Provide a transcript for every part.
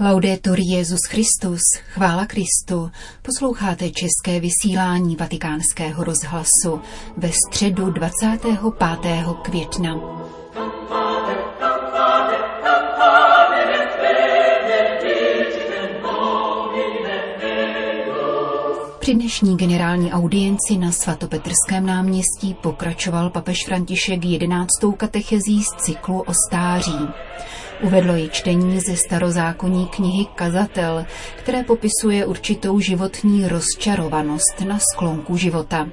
Laudetur Jezus Christus, chvála Kristu. Posloucháte české vysílání Vatikánského rozhlasu ve středu 25. května. Při dnešní generální audienci na svatopetrském náměstí pokračoval papež František jedenáctou katechezí z cyklu o stáří. Uvedlo ji čtení ze starozákonní knihy Kazatel, které popisuje určitou životní rozčarovanost na sklonku života.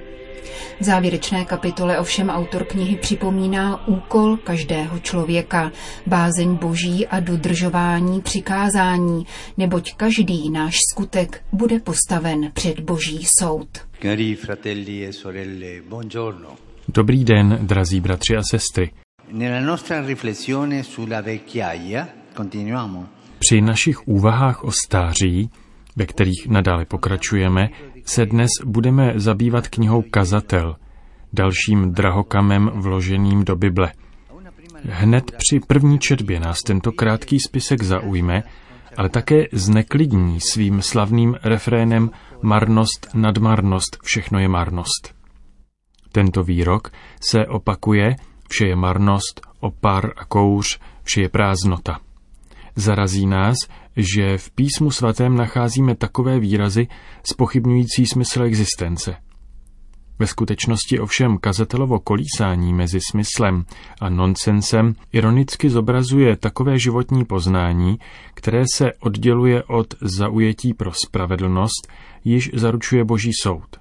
V závěrečné kapitole ovšem autor knihy připomíná úkol každého člověka, bázeň boží a dodržování přikázání, neboť každý náš skutek bude postaven před boží soud. Cari fratelli e sorelle, buongiorno. Dobrý den, drazí bratři a sestry. Nella nostra riflessione sulla vecchiaia, continuiamo. Při našich úvahách o stáří, ve kterých nadále pokračujeme, se dnes budeme zabývat knihou Kazatel, dalším drahokamem vloženým do Bible. Hned při první četbě nás tento krátký spisek zaujme, ale také zneklidní svým slavným refrénem Marnost nad marnost, všechno je marnost. Tento výrok se opakuje, vše je marnost, opar a kouř, vše je prázdnota. Zarazí nás, že v písmu svatém nacházíme takové výrazy spochybňující smysl existence. Ve skutečnosti ovšem kazatelovo kolísání mezi smyslem a nonsensem ironicky zobrazuje takové životní poznání, které se odděluje od zaujetí pro spravedlnost, již zaručuje boží soud.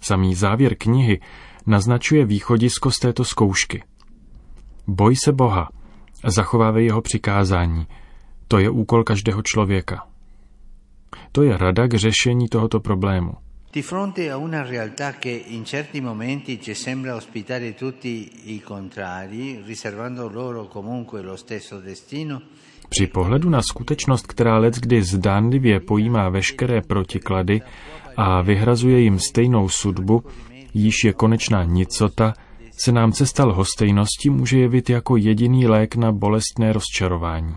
Samý závěr knihy naznačuje východisko z této zkoušky. Boj se Boha zachovávej jeho přikázání – to je úkol každého člověka. To je rada k řešení tohoto problému. Di fronte a una realtà che in certi momenti ci sembra ospitare tutti i contrari, riservando loro comunque lo stesso destino, při pohledu na skutečnost, která let kdy zdánlivě pojímá veškeré protiklady a vyhrazuje jim stejnou sudbu, již je konečná nicota, se nám cesta lhostejnosti může jevit jako jediný lék na bolestné rozčarování.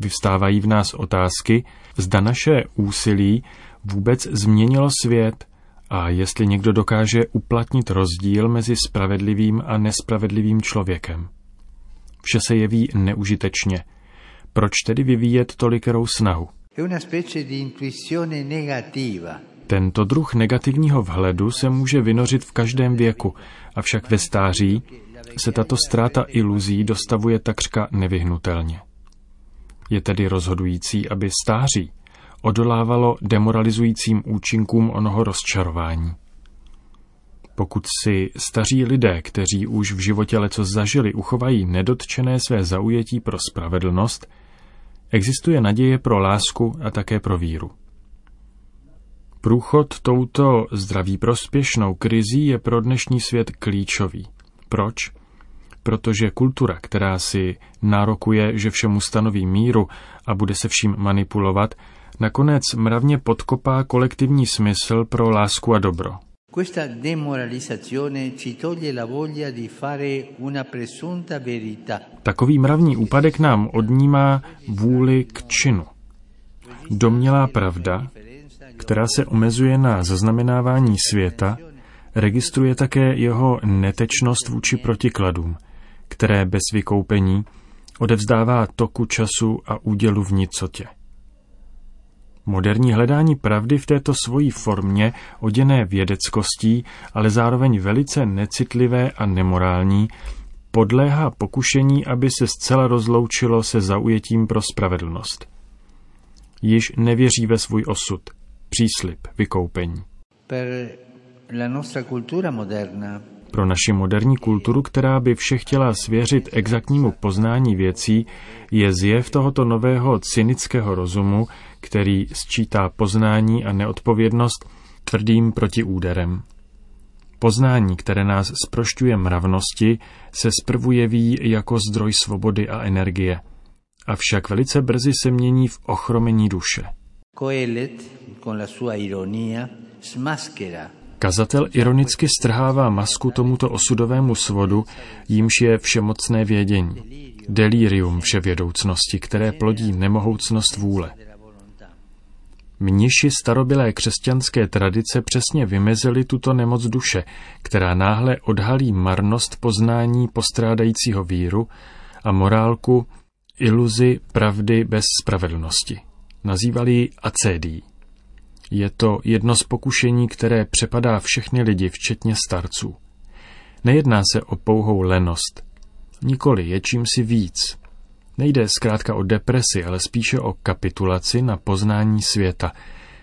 Vyvstávají v nás otázky, zda naše úsilí vůbec změnilo svět a jestli někdo dokáže uplatnit rozdíl mezi spravedlivým a nespravedlivým člověkem. Vše se jeví neužitečně. Proč tedy vyvíjet tolikerou snahu? Tento druh negativního vhledu se může vynořit v každém věku, avšak ve stáří se tato ztráta iluzí dostavuje takřka nevyhnutelně. Je tedy rozhodující, aby stáří odolávalo demoralizujícím účinkům onoho rozčarování. Pokud si staří lidé, kteří už v životě leco zažili, uchovají nedotčené své zaujetí pro spravedlnost, existuje naděje pro lásku a také pro víru. Průchod touto zdraví prospěšnou krizí je pro dnešní svět klíčový. Proč? Protože kultura, která si nárokuje, že všemu stanoví míru a bude se vším manipulovat, nakonec mravně podkopá kolektivní smysl pro lásku a dobro. Questa demoralizzazione ci toglie la voglia di fare una presunta verità. Takový mravní úpadek nám odnímá vůli k činu. Domnělá pravda, která se omezuje na zaznamenávání světa, registruje také jeho netečnost vůči protikladům – které bez vykoupení odevzdává toku času a údělu v nicotě. Moderní hledání pravdy v této svojí formě, oděné vědeckostí, ale zároveň velice necitlivé a nemorální, podléhá pokušení, aby se zcela rozloučilo se zaujetím pro spravedlnost. Již nevěří ve svůj osud, příslip, vykoupení. Per la nostra cultura moderna pro naši moderní kulturu, která by vše chtěla svěřit exaktnímu poznání věcí, je zjev tohoto nového cynického rozumu, který sčítá poznání a neodpovědnost tvrdým protiúderem. Poznání, které nás sprošťuje mravnosti, se zprvu jeví jako zdroj svobody a energie, avšak velice brzy se mění v ochromení duše. Coelet, con la sua ironia, smaschera Kazatel ironicky strhává masku tomuto osudovému svodu, jímž je všemocné vědění. Delirium vševědoucnosti, které plodí nemohoucnost vůle. Mniši starobilé křesťanské tradice přesně vymezili tuto nemoc duše, která náhle odhalí marnost poznání postrádajícího víru a morálku iluzi pravdy bez spravedlnosti. Nazývali ji acédií. Je to jedno z pokušení, které přepadá všechny lidi, včetně starců. Nejedná se o pouhou lenost. Nikoli je čím si víc. Nejde zkrátka o depresi, ale spíše o kapitulaci na poznání světa,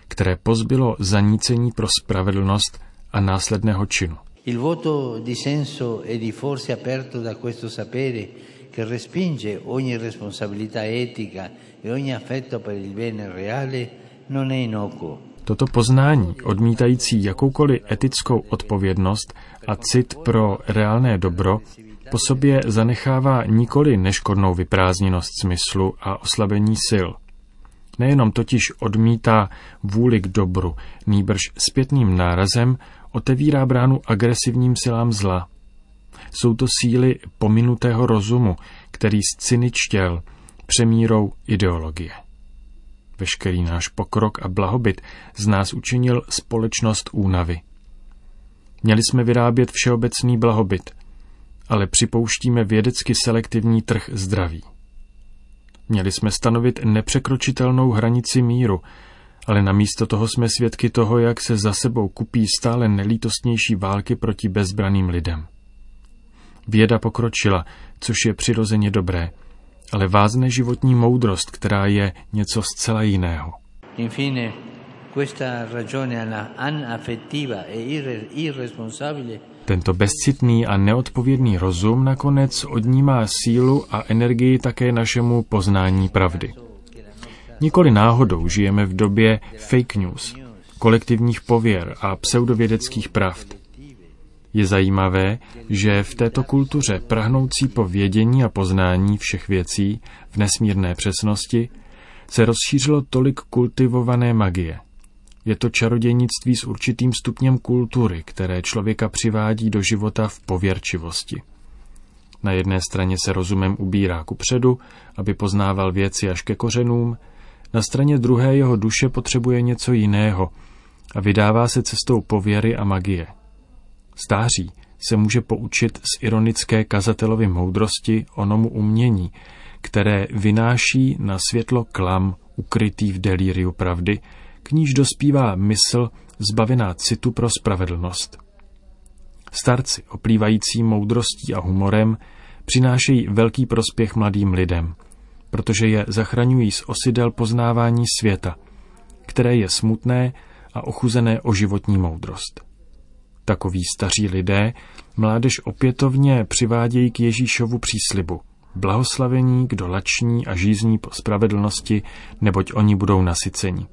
které pozbylo zanícení pro spravedlnost a následného činu. Il voto di senso e di forza aperto da questo sapere che respinge ogni responsabilità etica e ogni affetto per il bene reale non è inocuo. Toto poznání, odmítající jakoukoliv etickou odpovědnost a cit pro reálné dobro, po sobě zanechává nikoli neškodnou vyprázdněnost smyslu a oslabení sil. Nejenom totiž odmítá vůli k dobru, nýbrž zpětným nárazem otevírá bránu agresivním silám zla. Jsou to síly pominutého rozumu, který zcyničtěl přemírou ideologie. Veškerý náš pokrok a blahobyt z nás učinil společnost únavy. Měli jsme vyrábět všeobecný blahobyt, ale připouštíme vědecky selektivní trh zdraví. Měli jsme stanovit nepřekročitelnou hranici míru, ale namísto toho jsme svědky toho, jak se za sebou kupí stále nelítostnější války proti bezbraným lidem. Věda pokročila, což je přirozeně dobré, ale vázne životní moudrost, která je něco zcela jiného. Infine, questa ragione anaffettiva e irresponsabile tento bezcitný a neodpovědný rozum nakonec odnímá sílu a energii také našemu poznání pravdy. Nikoli náhodou žijeme v době fake news, kolektivních pověr a pseudovědeckých pravd. Je zajímavé, že v této kultuře prahnoucí po vědění a poznání všech věcí v nesmírné přesnosti se rozšířilo tolik kultivované magie. Je to čarodějnictví s určitým stupněm kultury, které člověka přivádí do života v pověrčivosti. Na jedné straně se rozumem ubírá ku předu, aby poznával věci až ke kořenům, na straně druhé jeho duše potřebuje něco jiného a vydává se cestou pověry a magie – Stáří se může poučit z ironické kazatelovy moudrosti onomu umění, které vynáší na světlo klam ukrytý v delíriu pravdy, k níž dospívá mysl zbavená citu pro spravedlnost. Starci, oplývající moudrostí a humorem, přinášejí velký prospěch mladým lidem, protože je zachraňují z osidel poznávání světa, které je smutné a ochuzené o životní moudrost. Takoví staří lidé mládež opětovně přivádějí k Ježíšovu příslibu. Blahoslavení, kdo lační a žízní po spravedlnosti, neboť oni budou nasyceni.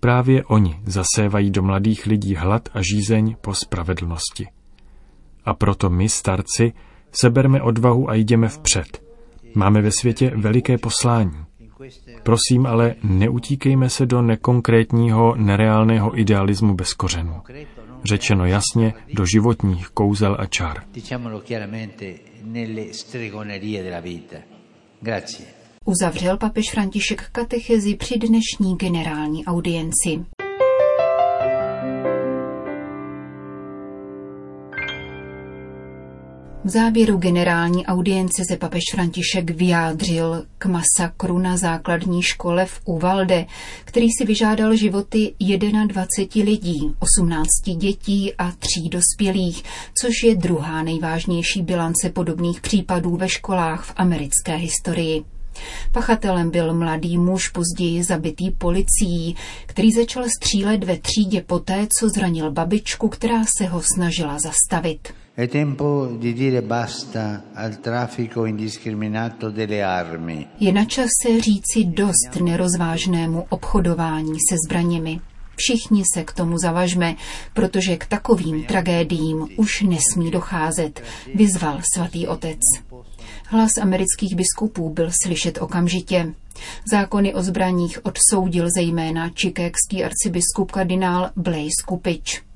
Právě oni zasévají do mladých lidí hlad a žízeň po spravedlnosti. A proto my, starci, seberme odvahu a jdeme vpřed. Máme ve světě veliké poslání. Prosím ale, neutíkejme se do nekonkrétního, nereálného idealismu bez kořenů řečeno jasně, do životních kouzel a čar. Uzavřel papež František katechezi při dnešní generální audienci. V závěru generální audience se papež František vyjádřil k masakru na základní škole v Uvalde, který si vyžádal životy 21 lidí, 18 dětí a tří dospělých, což je druhá nejvážnější bilance podobných případů ve školách v americké historii. Pachatelem byl mladý muž později zabitý policií, který začal střílet ve třídě poté, co zranil babičku, která se ho snažila zastavit. È tempo di dire basta al traffico indiscriminato delle armi. Je na čase říci dost nerozvážnému obchodování se zbraněmi. Všichni se k tomu zavažme, protože k takovým tragédiím už nesmí docházet, vyzval svatý otec. Hlas amerických biskupů byl slyšet okamžitě. Zákony o zbraních odsoudil zejména čikékský arcibiskup kardinál Blaise Kupič.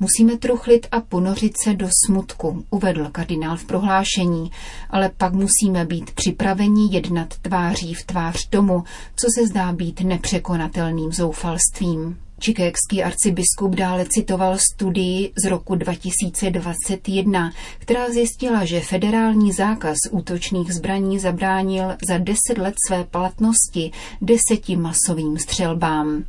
Musíme truchlit a ponořit se do smutku, uvedl kardinál v prohlášení, ale pak musíme být připraveni jednat tváří v tvář tomu, co se zdá být nepřekonatelným zoufalstvím. Čikékský arcibiskup dále citoval studii z roku 2021, která zjistila, že federální zákaz útočných zbraní zabránil za deset let své platnosti deseti masovým střelbám.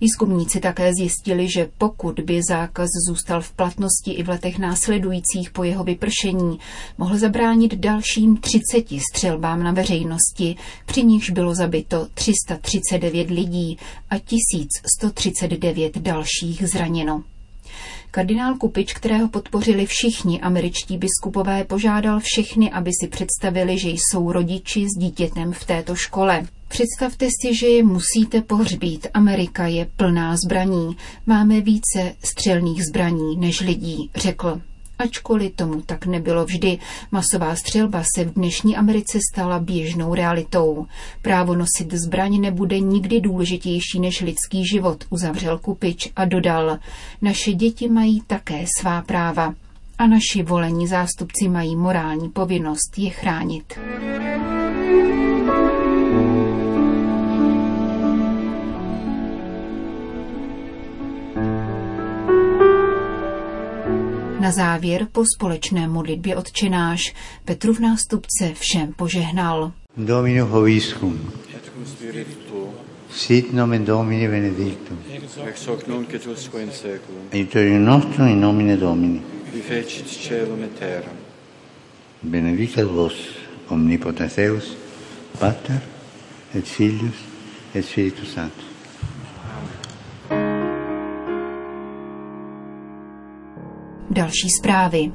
Výzkumníci také zjistili, že pokud by zákaz zůstal v platnosti i v letech následujících po jeho vypršení, mohl zabránit dalším 30 střelbám na veřejnosti, při nichž bylo zabito 339 lidí a 1139 dalších zraněno. Kardinál Kupič, kterého podpořili všichni američtí biskupové, požádal všechny, aby si představili, že jsou rodiči s dítětem v této škole. Představte si, že je musíte pohřbít. Amerika je plná zbraní. Máme více střelných zbraní než lidí, řekl. Ačkoliv tomu tak nebylo vždy, masová střelba se v dnešní Americe stala běžnou realitou. Právo nosit zbraň nebude nikdy důležitější než lidský život, uzavřel Kupič a dodal. Naše děti mají také svá práva a naši volení zástupci mají morální povinnost je chránit. Na závěr po společné modlitbě odčenáš Petru v nástupce všem požehnal. Domino hoviscum. Sit nomen Domini benedictum. Ex hoc nunc et usque in seculum. Aiutorium nostrum in nomine Domini. Qui fecit caelum et terram. Benedicat vos omnipotens Deus, Pater et Filius et Spiritus Sanctus. Další zprávy.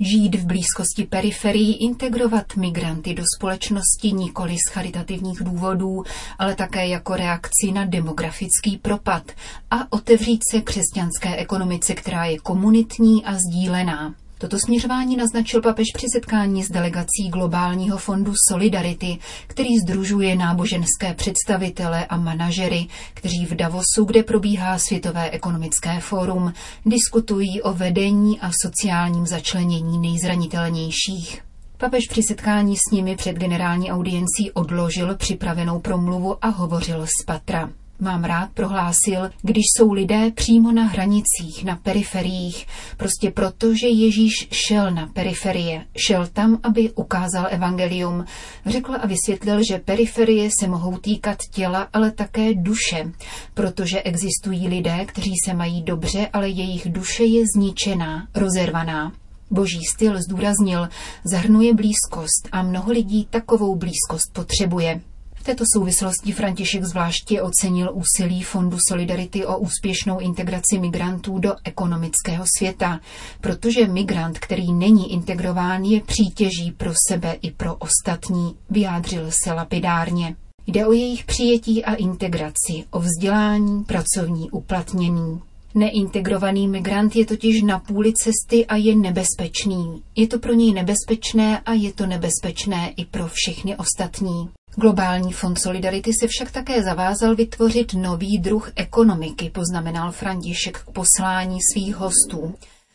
Žít v blízkosti periferií, integrovat migranty do společnosti nikoli z charitativních důvodů, ale také jako reakci na demografický propad a otevřít se křesťanské ekonomice, která je komunitní a sdílená. Toto směřování naznačil papež při setkání s delegací Globálního fondu Solidarity, který združuje náboženské představitele a manažery, kteří v Davosu, kde probíhá Světové ekonomické fórum, diskutují o vedení a sociálním začlenění nejzranitelnějších. Papež při setkání s nimi před generální audiencí odložil připravenou promluvu a hovořil z patra. Mám rád, prohlásil, když jsou lidé přímo na hranicích, na periferiích, prostě proto, že Ježíš šel na periferie, šel tam, aby ukázal evangelium. Řekl a vysvětlil, že periferie se mohou týkat těla, ale také duše, protože existují lidé, kteří se mají dobře, ale jejich duše je zničená, rozervaná. Boží styl zdůraznil, zahrnuje blízkost a mnoho lidí takovou blízkost potřebuje této souvislosti František zvláště ocenil úsilí Fondu Solidarity o úspěšnou integraci migrantů do ekonomického světa, protože migrant, který není integrován, je přítěží pro sebe i pro ostatní, vyjádřil se lapidárně. Jde o jejich přijetí a integraci, o vzdělání, pracovní uplatnění. Neintegrovaný migrant je totiž na půli cesty a je nebezpečný. Je to pro něj nebezpečné a je to nebezpečné i pro všechny ostatní. Globální fond Solidarity se však také zavázal vytvořit nový druh ekonomiky, poznamenal František k poslání svých hostů.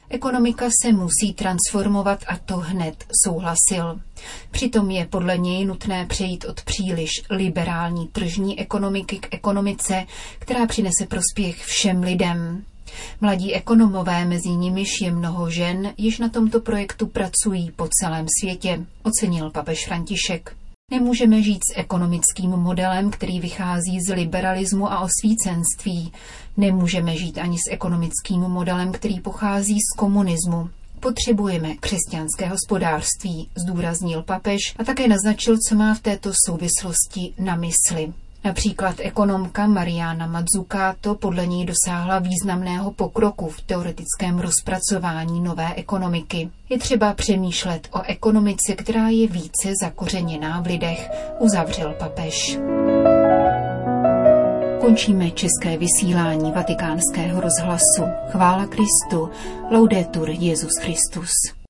Ekonomika se musí transformovat a to hned souhlasil. Přitom je podle něj nutné přejít od příliš liberální tržní ekonomiky k ekonomice, která přinese prospěch všem lidem. Mladí ekonomové, mezi nimiž je mnoho žen, již na tomto projektu pracují po celém světě, ocenil papež František. Nemůžeme žít s ekonomickým modelem, který vychází z liberalismu a osvícenství. Nemůžeme žít ani s ekonomickým modelem, který pochází z komunismu. Potřebujeme křesťanské hospodářství, zdůraznil papež a také naznačil, co má v této souvislosti na mysli. Například ekonomka Mariana Mazzucato podle ní dosáhla významného pokroku v teoretickém rozpracování nové ekonomiky. Je třeba přemýšlet o ekonomice, která je více zakořeněná v lidech, uzavřel papež. Končíme české vysílání vatikánského rozhlasu. Chvála Kristu. Laudetur Jezus Christus.